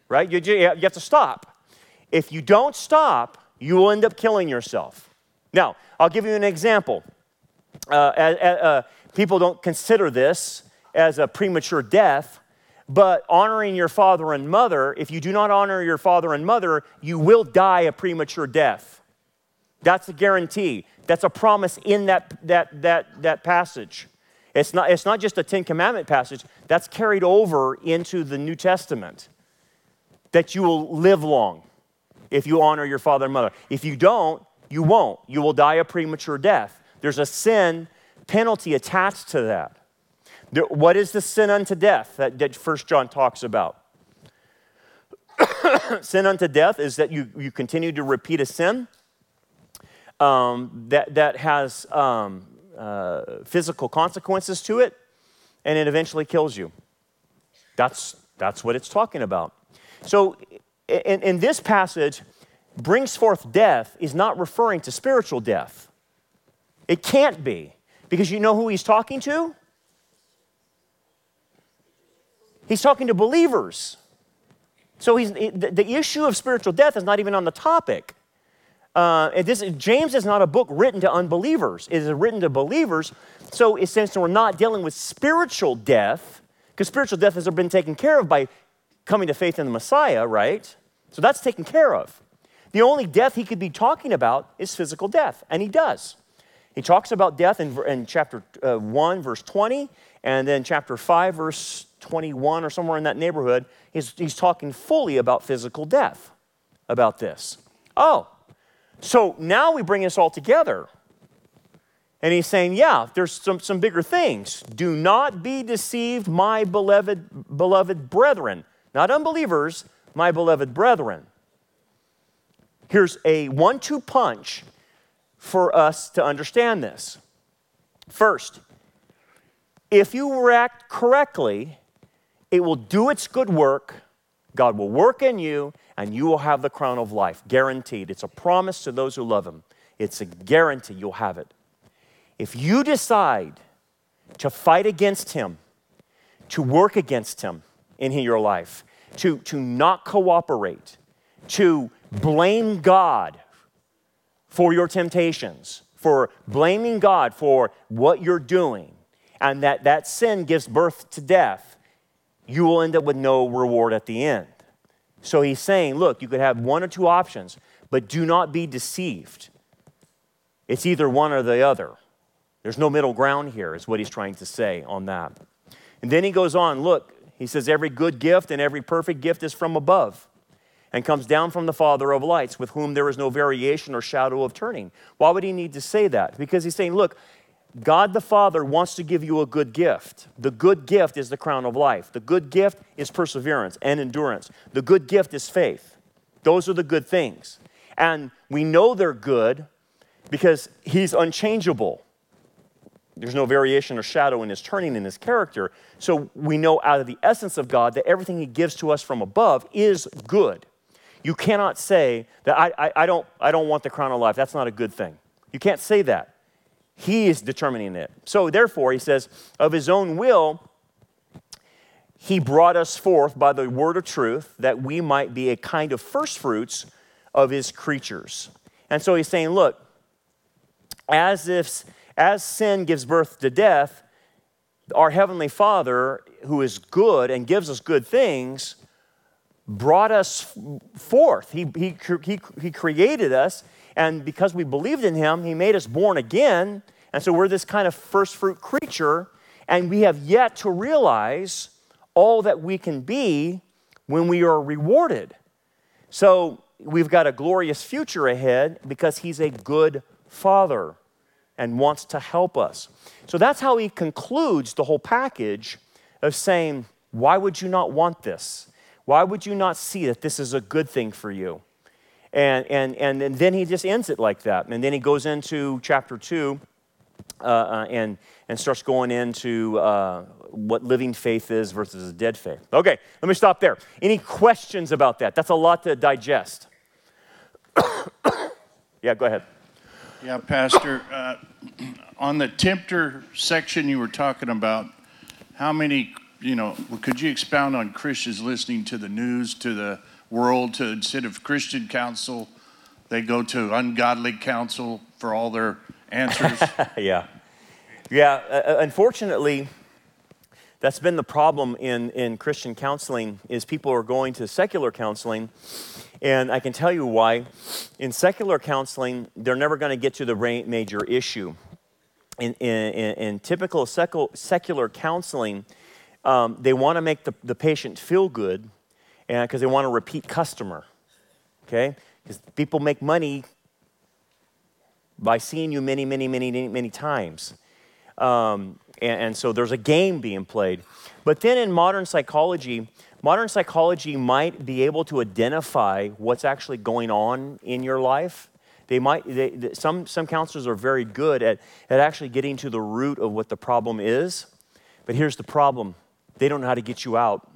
right? You, you have to stop. If you don't stop, you will end up killing yourself. Now, I'll give you an example. Uh, uh, uh, people don't consider this as a premature death, but honoring your father and mother, if you do not honor your father and mother, you will die a premature death. That's a guarantee. That's a promise in that, that, that, that passage. It's not, it's not just a Ten Commandment passage, that's carried over into the New Testament. That you will live long if you honor your father and mother. If you don't, you won't. You will die a premature death. There's a sin penalty attached to that. What is the sin unto death that, that 1 John talks about? sin unto death is that you, you continue to repeat a sin um, that, that has um, uh, physical consequences to it, and it eventually kills you. That's, that's what it's talking about. So, in, in this passage, brings forth death is not referring to spiritual death. It can't be, because you know who he's talking to? He's talking to believers. So he's, the, issue of spiritual death is not even on the topic. Uh, this, James is not a book written to unbelievers. It is written to believers. So since we're not dealing with spiritual death, because spiritual death has been taken care of by coming to faith in the Messiah, right? So that's taken care of. The only death he could be talking about is physical death, and he does. He talks about death in, in chapter uh, 1, verse 20, and then chapter 5, verse 21 or somewhere in that neighborhood, he's, he's talking fully about physical death about this. Oh, so now we bring this all together. And he's saying, yeah, there's some, some bigger things. Do not be deceived, my beloved, beloved brethren. Not unbelievers, my beloved brethren. Here's a one two punch for us to understand this. First, if you react correctly, it will do its good work. God will work in you, and you will have the crown of life, guaranteed. It's a promise to those who love Him. It's a guarantee you'll have it. If you decide to fight against Him, to work against Him in your life, to, to not cooperate, to blame God for your temptations, for blaming God for what you're doing, and that that sin gives birth to death, you will end up with no reward at the end. So he's saying, look, you could have one or two options, but do not be deceived. It's either one or the other. There's no middle ground here, is what he's trying to say on that. And then he goes on, look, he says, every good gift and every perfect gift is from above and comes down from the Father of lights, with whom there is no variation or shadow of turning. Why would he need to say that? Because he's saying, look, God the Father wants to give you a good gift. The good gift is the crown of life. The good gift is perseverance and endurance. The good gift is faith. Those are the good things. And we know they're good because He's unchangeable. There's no variation or shadow in His turning in His character. So we know out of the essence of God that everything He gives to us from above is good. You cannot say that I, I, I don't, I don't want the crown of life. That's not a good thing. You can't say that. He is determining it. So, therefore, he says, of his own will, he brought us forth by the word of truth that we might be a kind of first fruits of his creatures. And so he's saying, look, as if as sin gives birth to death, our heavenly Father, who is good and gives us good things, brought us forth. He, he, he, he created us and because we believed in him, he made us born again. And so we're this kind of first fruit creature. And we have yet to realize all that we can be when we are rewarded. So we've got a glorious future ahead because he's a good father and wants to help us. So that's how he concludes the whole package of saying, Why would you not want this? Why would you not see that this is a good thing for you? And, and, and, and then he just ends it like that. And then he goes into chapter 2 uh, uh, and, and starts going into uh, what living faith is versus a dead faith. Okay, let me stop there. Any questions about that? That's a lot to digest. yeah, go ahead. Yeah, Pastor, uh, on the tempter section you were talking about, how many, you know, could you expound on Christians listening to the news, to the world to instead of Christian counsel, they go to ungodly counsel for all their answers. yeah. Yeah. Uh, uh, unfortunately, that's been the problem in, in Christian counseling is people are going to secular counseling. And I can tell you why. In secular counseling, they're never going to get to the major issue. In, in, in typical secular counseling, um, they want to make the, the patient feel good because they want a repeat customer. Okay? Because people make money by seeing you many, many, many, many times. Um, and, and so there's a game being played. But then in modern psychology, modern psychology might be able to identify what's actually going on in your life. They might, they, some, some counselors are very good at, at actually getting to the root of what the problem is. But here's the problem they don't know how to get you out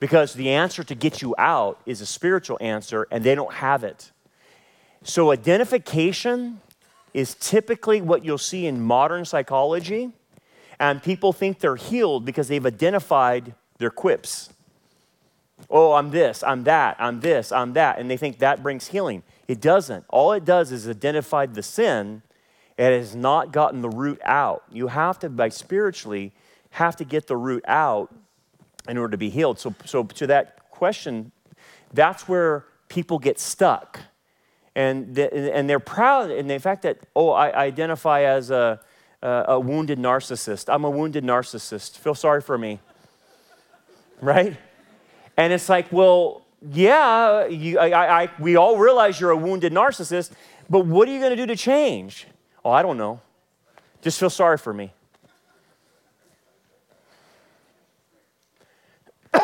because the answer to get you out is a spiritual answer, and they don't have it. So, identification is typically what you'll see in modern psychology, and people think they're healed because they've identified their quips. Oh, I'm this, I'm that, I'm this, I'm that, and they think that brings healing. It doesn't. All it does is identify the sin. It has not gotten the root out. You have to, by spiritually, have to get the root out in order to be healed. So, so to that question, that's where people get stuck. And, and they're proud, and the fact that, oh, I identify as a, a wounded narcissist. I'm a wounded narcissist. Feel sorry for me. Right? And it's like, well, yeah, you, I, I, we all realize you're a wounded narcissist, but what are you going to do to change? Oh, I don't know. Just feel sorry for me.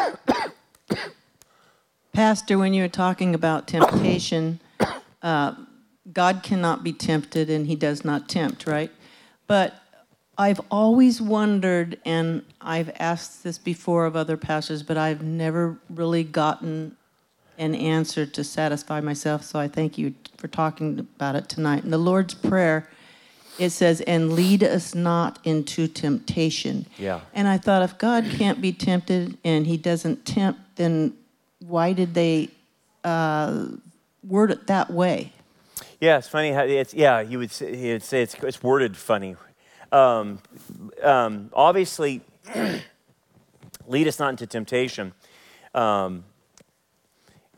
Pastor, when you were talking about temptation, uh, God cannot be tempted and he does not tempt, right? But I've always wondered, and I've asked this before of other pastors, but I've never really gotten an answer to satisfy myself. So I thank you for talking about it tonight. In the Lord's Prayer, it says, and lead us not into temptation. Yeah. And I thought, if God can't be tempted and he doesn't tempt, then why did they uh, word it that way? Yeah, it's funny how it's, yeah, you would say, he would say it's, it's worded funny. Um, um, obviously, lead us not into temptation. Um,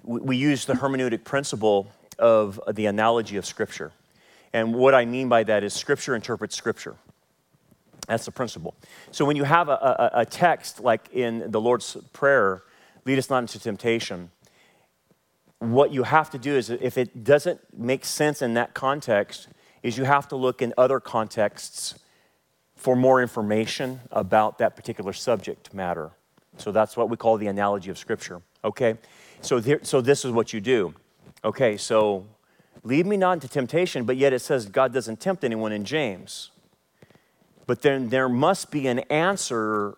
we, we use the hermeneutic principle of the analogy of Scripture. And what I mean by that is Scripture interprets Scripture. That's the principle. So when you have a, a, a text like in the Lord's Prayer, lead us not into temptation, what you have to do is if it doesn't make sense in that context, is you have to look in other contexts for more information about that particular subject matter. So that's what we call the analogy of Scripture. Okay? So, there, so this is what you do. Okay, so lead me not into temptation, but yet it says God doesn't tempt anyone in James. But then there must be an answer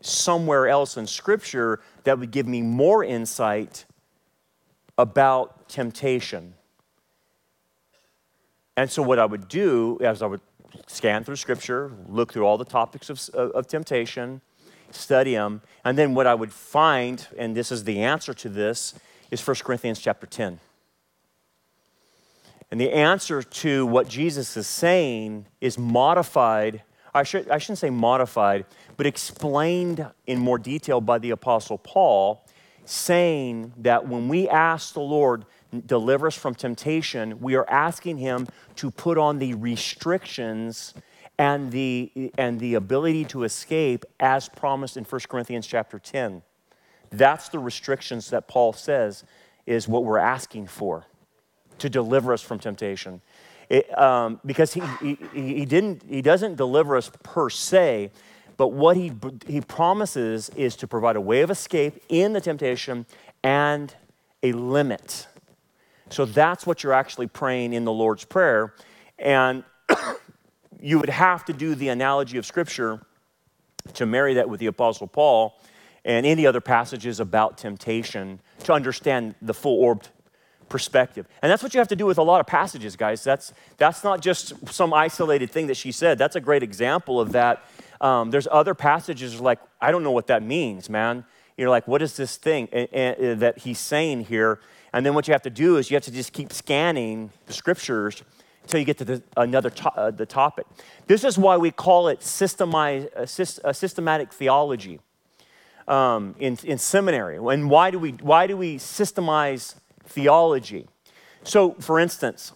somewhere else in Scripture that would give me more insight about temptation. And so, what I would do is I would scan through Scripture, look through all the topics of, of temptation, study them, and then what I would find, and this is the answer to this, is 1 Corinthians chapter 10. And the answer to what Jesus is saying is modified, I, should, I shouldn't say modified, but explained in more detail by the Apostle Paul, saying that when we ask the Lord, deliver us from temptation, we are asking Him to put on the restrictions and the, and the ability to escape as promised in 1 Corinthians chapter 10. That's the restrictions that Paul says is what we're asking for to deliver us from temptation. It, um, because he, he, he, didn't, he doesn't deliver us per se, but what he, he promises is to provide a way of escape in the temptation and a limit. So that's what you're actually praying in the Lord's Prayer. And you would have to do the analogy of Scripture to marry that with the Apostle Paul and any other passages about temptation to understand the full orbed perspective. And that's what you have to do with a lot of passages, guys. That's, that's not just some isolated thing that she said. That's a great example of that. Um, there's other passages like, I don't know what that means, man. You're like, what is this thing that he's saying here? And then what you have to do is you have to just keep scanning the scriptures until you get to the, another to, uh, the topic. This is why we call it uh, uh, systematic theology um, in, in seminary. And why do, we, why do we systemize theology? So, for instance,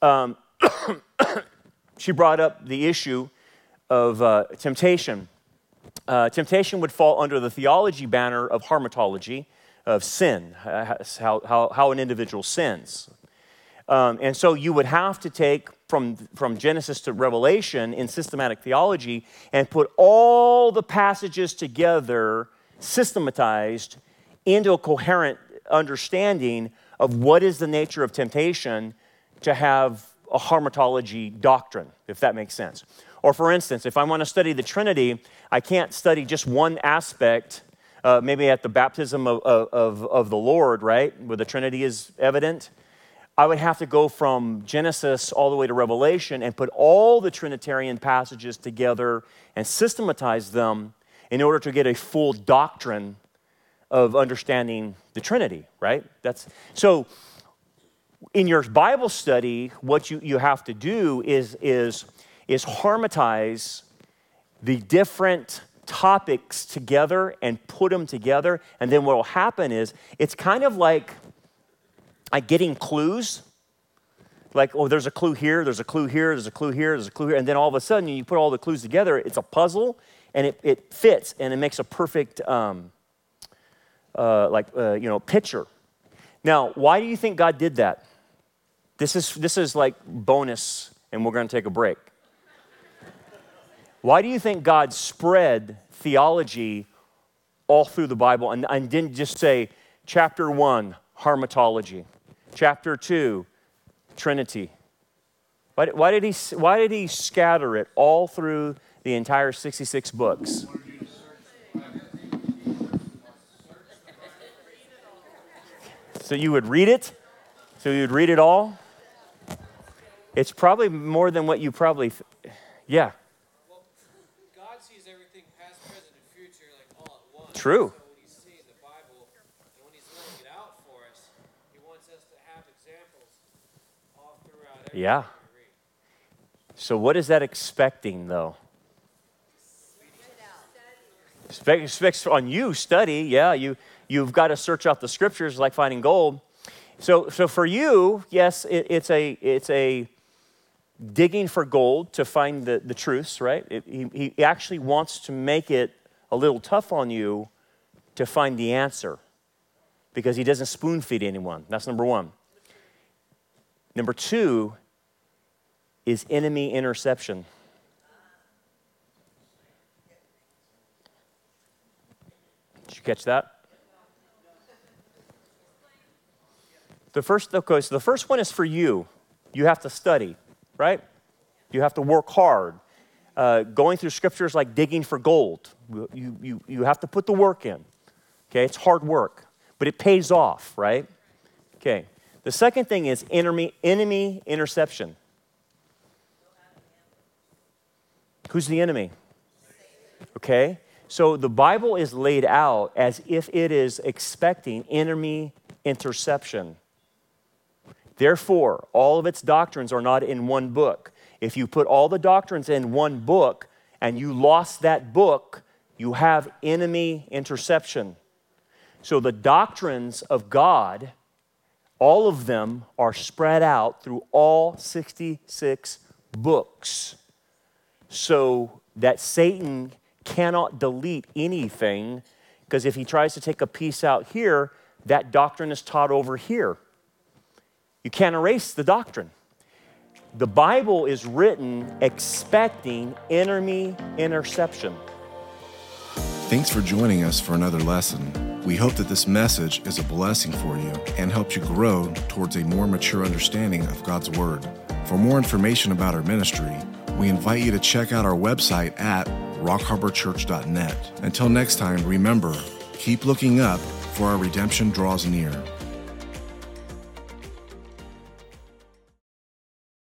um, she brought up the issue of uh, temptation. Uh, temptation would fall under the theology banner of hamartology, of sin, how, how, how an individual sins. Um, and so you would have to take from, from Genesis to Revelation in systematic theology and put all the passages together, systematized into a coherent understanding of what is the nature of temptation to have a hamartology doctrine, if that makes sense. Or, for instance, if I want to study the Trinity, I can't study just one aspect uh, maybe at the baptism of, of, of the Lord, right, where the Trinity is evident, I would have to go from Genesis all the way to Revelation and put all the Trinitarian passages together and systematize them in order to get a full doctrine of understanding the Trinity, right? That's so in your Bible study, what you, you have to do is, is, is harmonize the different topics together and put them together. And then what will happen is it's kind of like, like getting clues. Like, oh, there's a clue here, there's a clue here, there's a clue here, there's a clue here. And then all of a sudden, you put all the clues together, it's a puzzle and it, it fits and it makes a perfect, um, uh, like, uh, you know, picture. Now, why do you think God did that? This is, this is like bonus, and we're going to take a break. Why do you think God spread theology all through the Bible and, and didn't just say, chapter one, hamartology, chapter two, Trinity? Why, why, did he, why did he scatter it all through the entire 66 books? So you would read it? So you would read it all? It's probably more than what you probably, th- yeah. True. Yeah. So, what is that expecting, though? Expects on you, study. Yeah, you, you've got to search out the scriptures like finding gold. So, so for you, yes, it, it's, a, it's a digging for gold to find the, the truths, right? It, he, he actually wants to make it a little tough on you to find the answer because he doesn't spoon feed anyone. That's number one. Number two is enemy interception. Did you catch that? The first, okay, so the first one is for you. You have to study, right? You have to work hard. Uh, going through scriptures like digging for gold. You, you, you have to put the work in. Okay, it's hard work, but it pays off, right? Okay. The second thing is enemy, enemy interception. Who's the enemy? Okay? So the Bible is laid out as if it is expecting enemy interception. Therefore, all of its doctrines are not in one book. If you put all the doctrines in one book and you lost that book, you have enemy interception. So the doctrines of God, all of them are spread out through all 66 books. So that Satan cannot delete anything because if he tries to take a piece out here, that doctrine is taught over here. You can't erase the doctrine. The Bible is written expecting enemy interception. Thanks for joining us for another lesson. We hope that this message is a blessing for you and helps you grow towards a more mature understanding of God's Word. For more information about our ministry, we invite you to check out our website at rockharborchurch.net. Until next time, remember, keep looking up, for our redemption draws near.